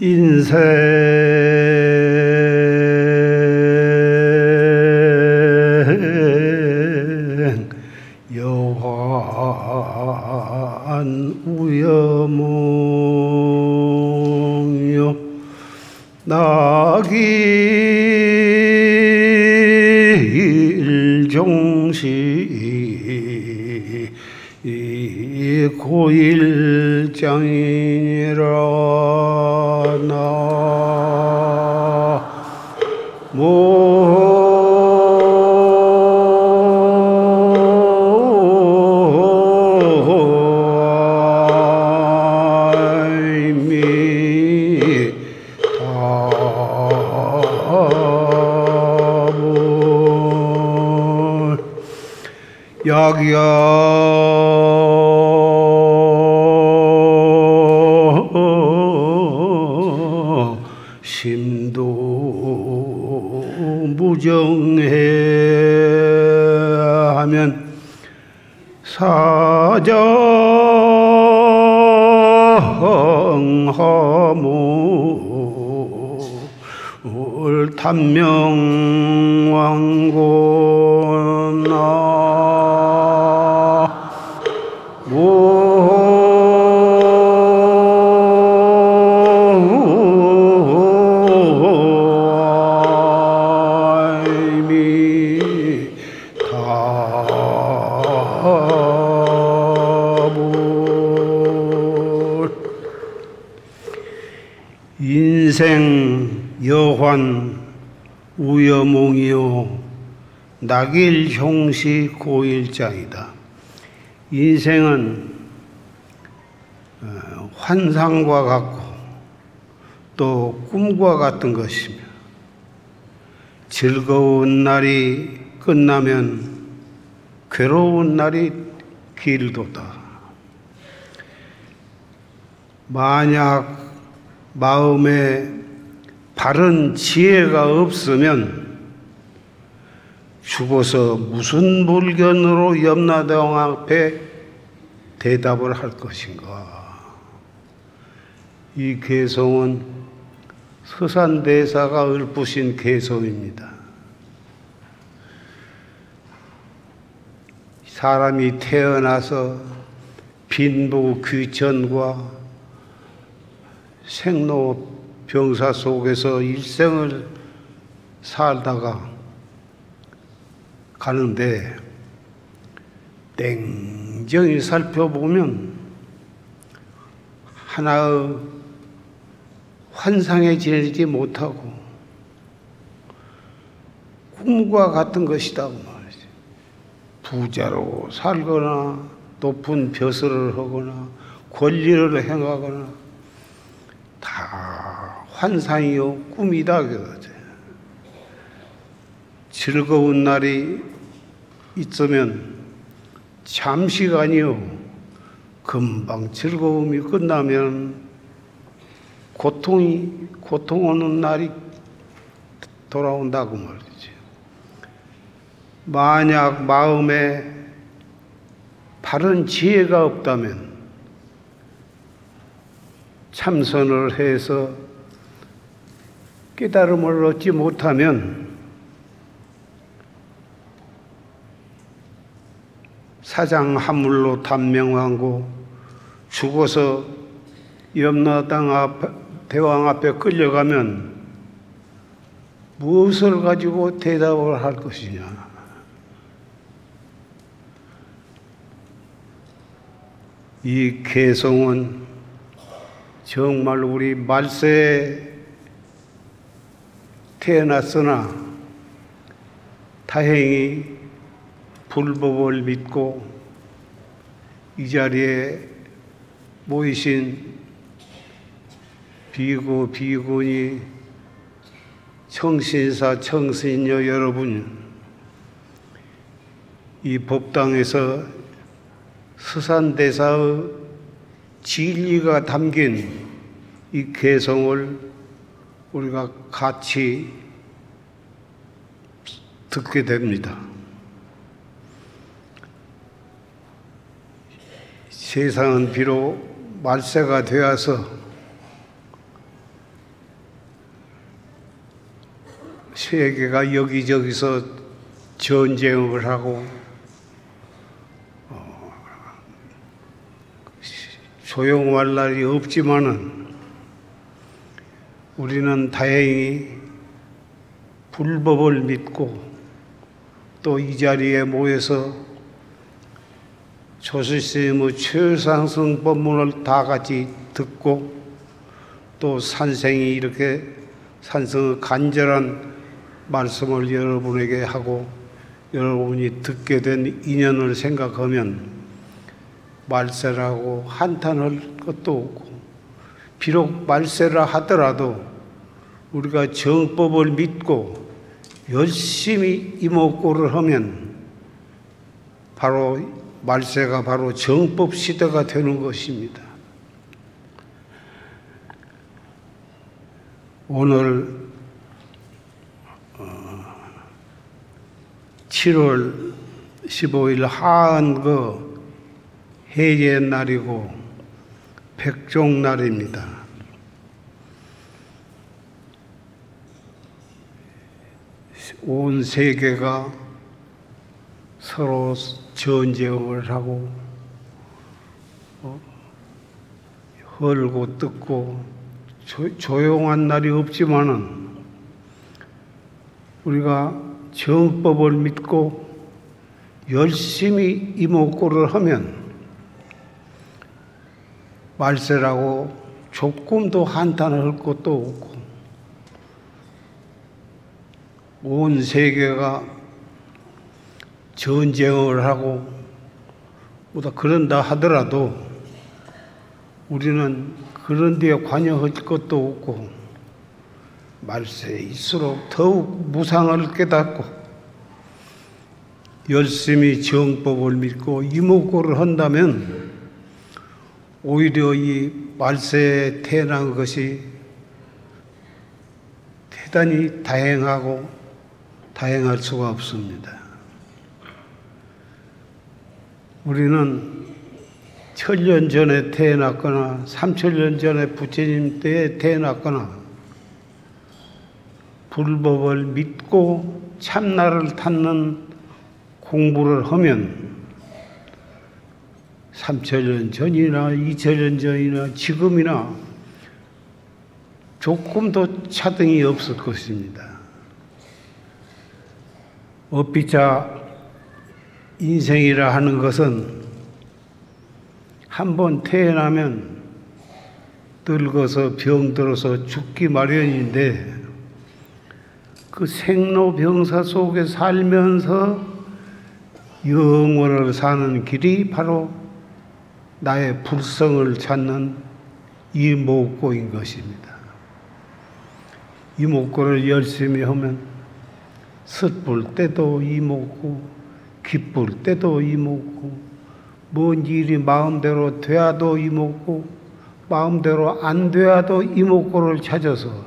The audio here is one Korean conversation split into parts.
인생 여한 우여몽요 나길 종시 고일장이 사정하무 탐명왕고 우여몽이요 낙일 형시 고일장이다. 인생은 어, 환상과 같고 또 꿈과 같은 것이며 즐거운 날이 끝나면 괴로운 날이 길도다. 만약 마음에 바른 지혜가 없으면 죽어서 무슨 물건으로 염라대왕 앞에 대답을 할 것인가? 이 개성은 서산대사가 읊으신 개성입니다. 사람이 태어나서 빈부 귀천과 생로 병사 속에서 일생을 살다가 가는데 땡정히 살펴보면 하나의 환상에 지내지 못하고 꿈과 같은 것이다 그 말이지. 부자로 살거나 높은 벼슬을 하거나 권리를 행하거나 다 환상이요 꿈이다 그거지. 즐거운 날이 있으면 잠시간이요 금방 즐거움이 끝나면 고통이 고통 오는 날이 돌아온다고 말이지. 만약 마음에 바른 지혜가 없다면 참선을 해서 깨달음을 얻지 못하면 사장 한물로 단명하고 죽어서 염라당 앞 대왕 앞에 끌려가면 무엇을 가지고 대답을 할 것이냐? 이 개성은 정말 우리 말세에 태어났으나 다행히 불법을 믿고 이 자리에 모이신 비구 비구니 청신사 청신녀 여러분 이 법당에서 서산대사의 진리가 담긴 이 개성을 우리가 같이 듣게 됩니다. 세상은 비록 말세가 되어서 세계가 여기저기서 전쟁을 하고 어, 소용할 날이 없지만은 우리는 다행히 불법을 믿고 또 이 자리에 모여서 조실스님의 최상승 법문을 다 같이 듣고 또 산생이 이렇게 산성의 간절한 말씀을 여러분에게 하고 여러분이 듣게 된 인연을 생각하면 말세라고 한탄할 것도 없고 비록 말세라 하더라도 우리가 정법을 믿고 열심히 이목구를 하면 바로 말세가 바로 정법 시대가 되는 것입니다. 오늘 7월 15일 하은 그 해제 날이고 백종 날입니다. 온 세계가 서로 전쟁을 하고 어, 헐고 뜯고 조, 조용한 날이 없지만은 우리가 정법을 믿고 열심히 이목구를 하면 말세라고 조금도 한탄을 할 것도 없고 온 세계가 전쟁을 하고 뭐다 그런다 하더라도 우리는 그런 데에 관여할 것도 없고 말세일수록 더욱 무상을 깨닫고 열심히 정법을 믿고 이목구를 한다면 오히려 이 말세에 태어난 것이 대단히 다행하고 다행할 수가 없습니다. 우리는 천년 전에 태어났거나 삼천년 전에 부처님 때에 태어났거나 불법을 믿고 참나를 찾는 공부를 하면 삼천년 전이나 이천년 전이나 지금이나 조금도 차등이 없을 것입니다. 어비자 인생이라 하는 것은 한 번 태어나면 늙어서 병들어서 죽기 마련인데 그 생로병사 속에 살면서 영원을 사는 길이 바로 나의 불성을 찾는 이목고인 것입니다. 이목고를 열심히 하면 슬플 때도 이목고, 기쁠 때도 이목고, 뭔 일이 마음대로 돼야도 이목고, 마음대로 안 돼야도 이목고를 찾아서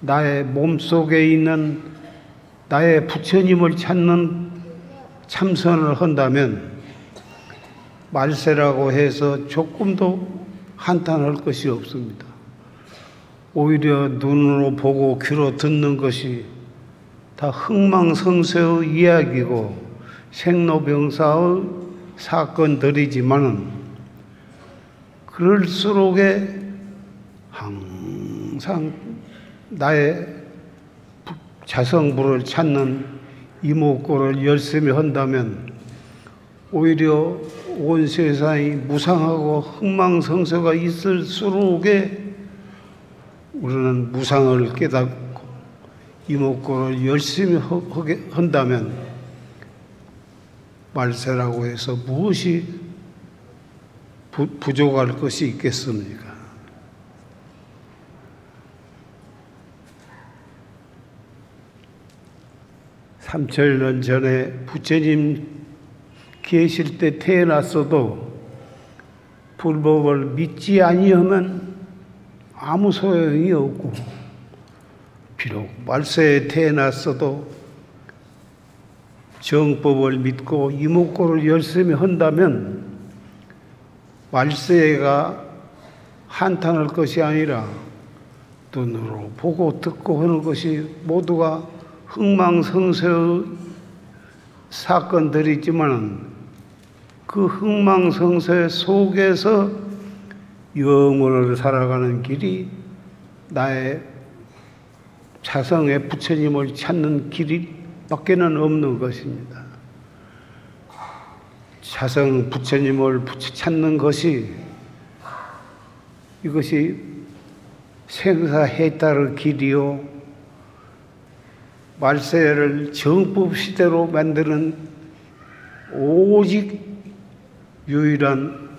나의 몸 속에 있는 나의 부처님을 찾는 참선을 한다면 말세라고 해서 조금도 한탄할 것이 없습니다. 오히려 눈으로 보고 귀로 듣는 것이 다 흥망성쇠의 이야기고 생로병사의 사건들이지만은 그럴수록에 항상 나의 자성부를 찾는 이목구를 열심히 한다면 오히려 온 세상이 무상하고 흥망성쇠가 있을수록에 우리는 무상을 깨닫고 이목구를 열심히 하게 한다면 말세라고 해서 무엇이 부, 부족할 것이 있겠습니까? 삼천년 전에 부처님 계실 때 태어났어도 불법을 믿지 아니하면 아무 소용이 없고 비록 말세에 태어났어도 정법을 믿고 이목구를 열심히 한다면 말세가 한탄할 것이 아니라 눈으로 보고 듣고 하는 것이 모두가 흥망성쇠의 사건들이지만 그 흥망성쇠 속에서 영원을 살아가는 길이 나의 자성의 부처님을 찾는 길이 밖에는 없는 것입니다. 자성 부처님을 찾는 것이 이것이 생사해탈의 길이요 말세를 정법 시대로 만드는 오직 유일한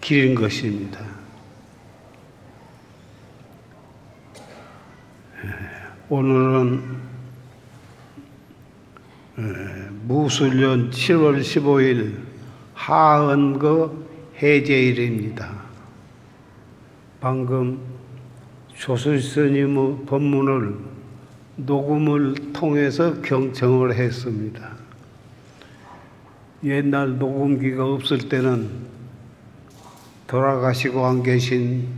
길인 것입니다. 오늘은 무술년 7월 15일 하은거 해제일입니다. 방금 조수스님의 법문을 녹음을 통해서 경청을 했습니다. 옛날 녹음기가 없을 때는 돌아가시고 안 계신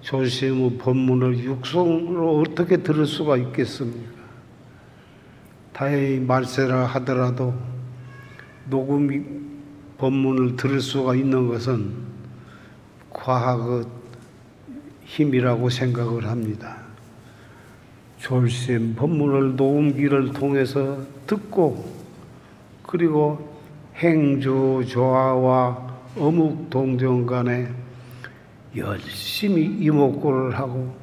조수님의 법문을 육성으로 어떻게 들을 수가 있겠습니까? 다행히 말세라 하더라도 녹음 법문을 들을 수가 있는 것은 과학의 힘이라고 생각을 합니다. 졸심 법문을 녹음기를 통해서 듣고 그리고 행주 조화와 어묵 동정 간에 열심히 이목구를 하고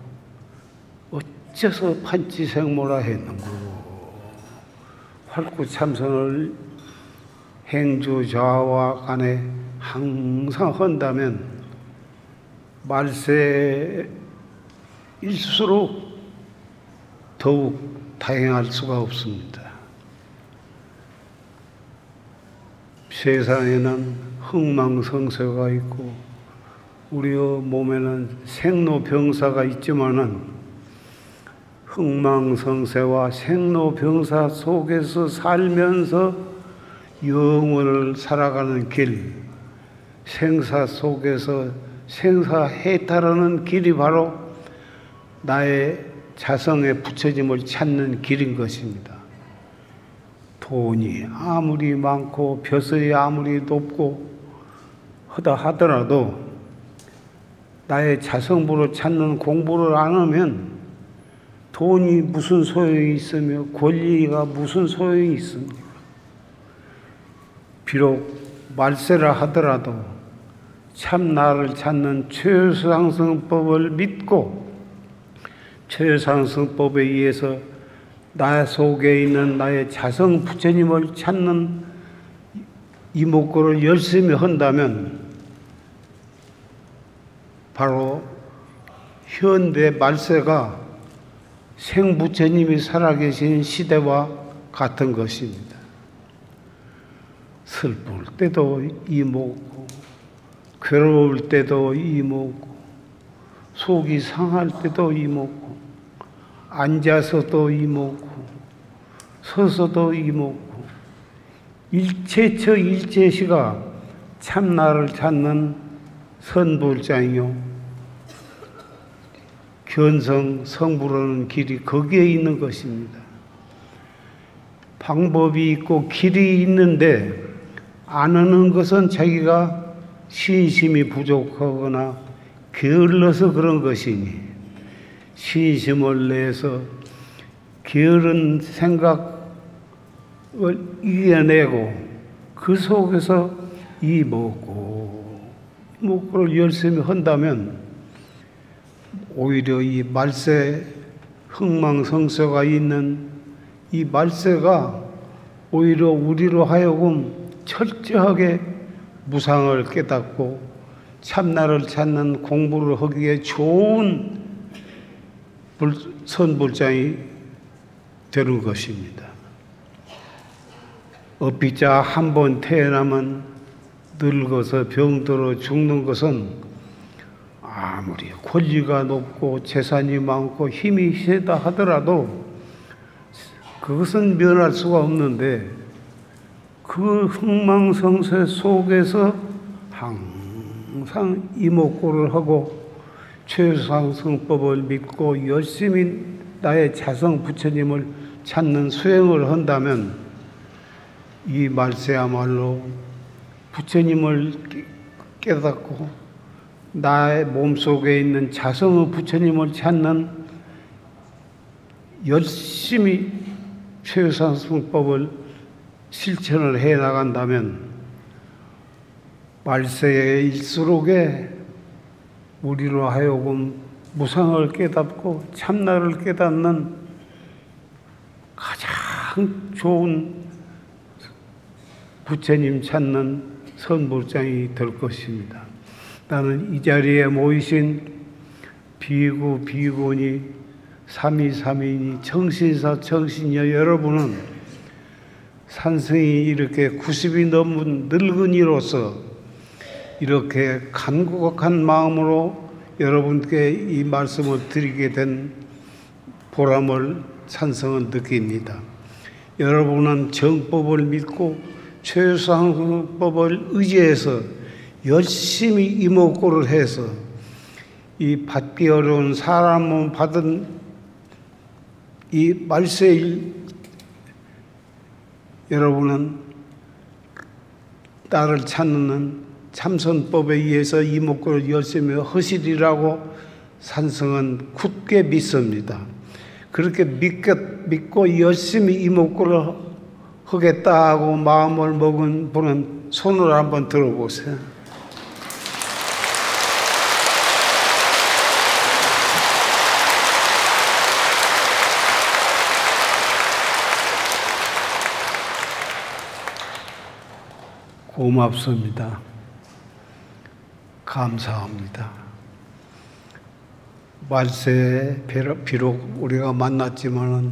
어째서 판치생모라 했는고 활구 참선을 행주 좌와 간에 항상 한다면 말세일수록 더욱 다행할 수가 없습니다. 세상에는 흥망성쇠가 있고 우리의 몸에는 생로병사가 있지만은 흥망성쇠와 생로병사 속에서 살면서 영원을 살아가는 길, 생사 속에서 생사 해탈하는 길이 바로 나의 자성의 부처짐을 찾는 길인 것입니다. 돈이 아무리 많고 벼슬이 아무리 높고 하다 하더라도 나의 자성부를 찾는 공부를 안 하면 돈이 무슨 소용이 있으며 권리가 무슨 소용이 있습니까? 비록 말세라 하더라도 참 나를 찾는 최상승법을 믿고 최상승법에 의해서 나 속에 있는 나의 자성 부처님을 찾는 이목구를 열심히 한다면 바로 현대 말세가 생부처님이 살아계신 시대와 같은 것입니다. 슬플 때도 이목구, 괴로울 때도 이목구, 속이 상할 때도 이목구, 앉아서도 이목구, 서서도 이목구, 일체처 일체시가 참나를 찾는 선불장이요. 견성 성부라는 길이 거기에 있는 것입니다. 방법이 있고 길이 있는데 안 하는 것은 자기가 신심이 부족하거나 게을러서 그런 것이니 신심을 내서 게으른 생각을 이겨내고 그 속에서 이 먹고 먹고를 열심히 한다면 오히려 이 말세 흥망성쇠가 있는 이 말세가 오히려 우리로 하여금 철저하게 무상을 깨닫고 참나를 찾는 공부를 하기에 좋은 선불장이 되는 것입니다. 어피자 한 번 태어나면 늙어서 병들어 죽는 것은 아무리 권리가 높고 재산이 많고 힘이 세다 하더라도 그것은 면할 수가 없는데 그 흥망성쇠 속에서 항상 이목구를 하고 최상승법을 믿고 열심히 나의 자성 부처님을 찾는 수행을 한다면 이 말세야말로 부처님을 깨- 깨닫고 나의 몸속에 있는 자성의 부처님을 찾는 열심히 최상승법을 실천을 해 나간다면 말세의 일수록에 우리로 하여금 무상을 깨닫고 참나를 깨닫는 가장 좋은 부처님 찾는 선불장이 될 것입니다. 나는 이 자리에 모이신 비구 비구니 삼위삼인이 청신사 청신녀 여러분은 산승이 이렇게 90이 넘은 늙은이로서 이렇게 간곡한 마음으로 여러분께 이 말씀을 드리게 된 보람을 산성은 느낍니다. 여러분은 정법을 믿고 최상법을 의지해서 열심히 이목구를 해서 이 받기 어려운 사람 몸 받은 이 말세일 여러분은 나를 찾는 참선법에 의해서 이목구를 열심히 하시리라고 산성은 굳게 믿습니다. 그렇게 믿고, 믿고 열심히 이목구를 하겠다고 마음을 먹은 분은 손을 한번 들어보세요. 고맙습니다. 감사합니다. 말세에 비록 우리가 만났지만은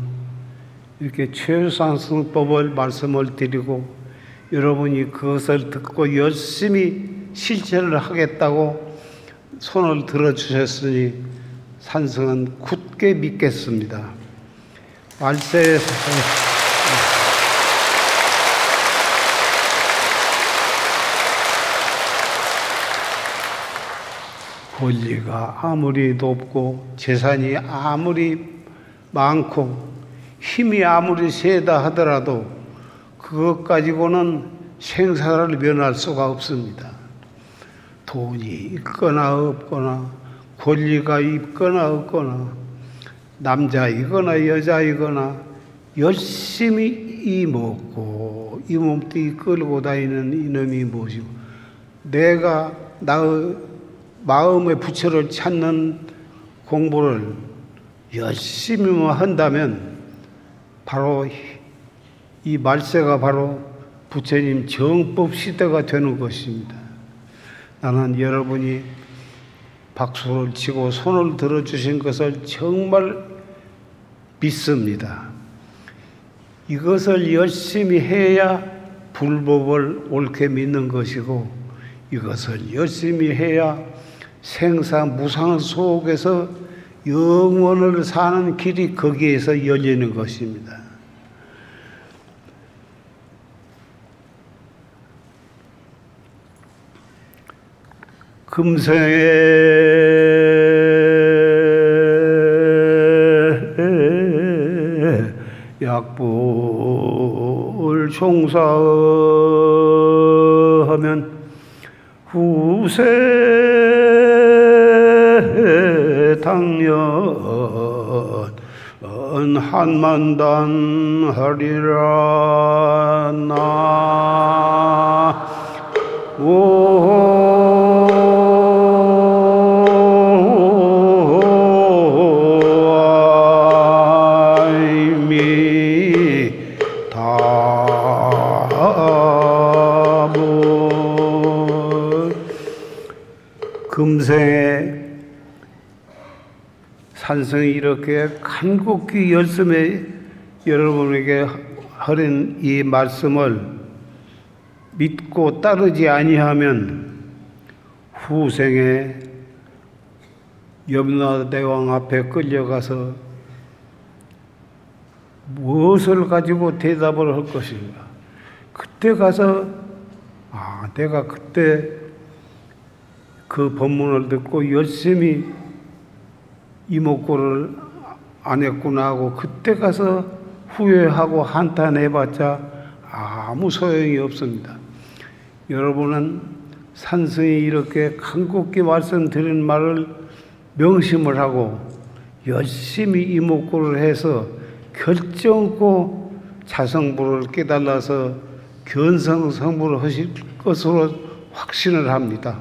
이렇게 최상승법을 말씀을 드리고 여러분이 그것을 듣고 열심히 실천을 하겠다고 손을 들어주셨으니 산성은 굳게 믿겠습니다. 말세에서 권리가 아무리 높고 재산이 아무리 많고 힘이 아무리 세다 하더라도 그것 가지고는 생사를 면할 수가 없습니다. 돈이 있거나 없거나 권리가 있거나 없거나 남자이거나 여자이거나 열심히 이 먹고 이 몸뚱이 끌고 다니는 이놈이 무엇이고 내가 나의 마음의 부처를 찾는 공부를 열심히만 한다면 바로 이 말세가 바로 부처님 정법 시대가 되는 것입니다. 나는 여러분이 박수를 치고 손을 들어주신 것을 정말 믿습니다. 이것을 열심히 해야 불법을 옳게 믿는 것이고 이것을 열심히 해야 생사 무상 속에서 영원을 사는 길이 거기에서 열리는 것입니다. 금생에 약불 종사하면 후세 한만단 하리라 나. 금생에 산성이 이렇게 간곡히 열심히 여러분에게 하는 이 말씀을 믿고 따르지 아니하면 후생에 염라대왕 앞에 끌려가서 무엇을 가지고 대답을 할 것인가? 그때 가서 아, 내가 그때 그 법문을 듣고 열심히 이목구를 안 했구나 하고 그때 가서 후회하고 한탄해봤자 아무 소용이 없습니다. 여러분은 산성이 이렇게 간곡히 말씀드린 말을 명심을 하고 열심히 이목구를 해서 결정코 자성부를 깨달아서 견성성부를 하실 것으로 확신을 합니다.